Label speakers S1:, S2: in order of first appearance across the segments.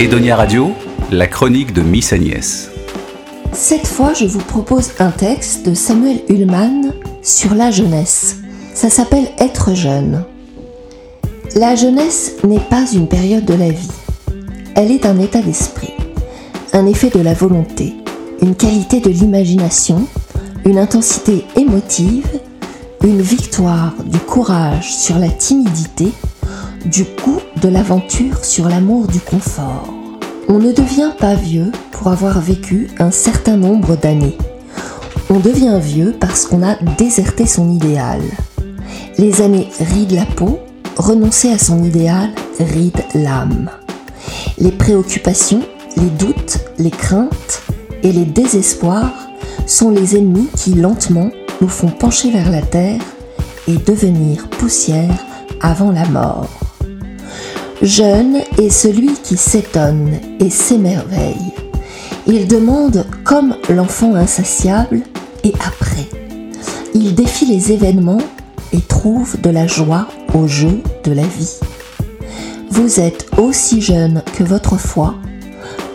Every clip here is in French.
S1: Edonia Radio, la chronique de Miss Agnès.
S2: Cette fois, je vous propose un texte de Samuel Ullmann sur la jeunesse. Ça s'appelle Être jeune. La jeunesse n'est pas une période de la vie. Elle est un état d'esprit, un effet de la volonté, une qualité de l'imagination, une intensité émotive, une victoire du courage sur la timidité, du goût de l'aventure sur l'amour du confort. On ne devient pas vieux pour avoir vécu un certain nombre d'années. On devient vieux parce qu'on a déserté son idéal. Les années rident la peau, renoncer à son idéal ride l'âme. Les préoccupations, les doutes, les craintes et les désespoirs sont les ennemis qui lentement nous font pencher vers la terre et devenir poussière avant la mort. Jeune est celui qui s'étonne et s'émerveille. Il demande comme l'enfant insatiable et après. Il défie les événements et trouve de la joie au jeu de la vie. Vous êtes aussi jeune que votre foi,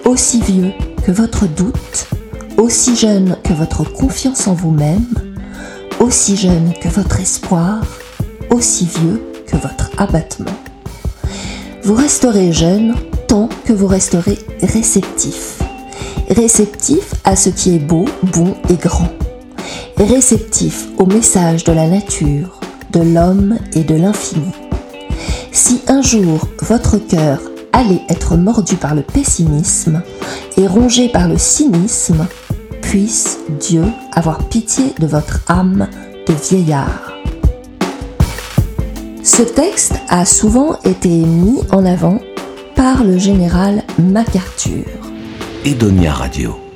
S2: aussi vieux que votre doute, aussi jeune que votre confiance en vous-même, aussi jeune que votre espoir, aussi vieux que votre abattement. Vous resterez jeune tant que vous resterez réceptif. Réceptif à ce qui est beau, bon et grand. Réceptif au message de la nature, de l'homme et de l'infini. Si un jour votre cœur allait être mordu par le pessimisme et rongé par le cynisme, puisse Dieu avoir pitié de votre âme de vieillard. Ce texte a souvent été mis en avant par le général MacArthur.
S1: Edonia Radio.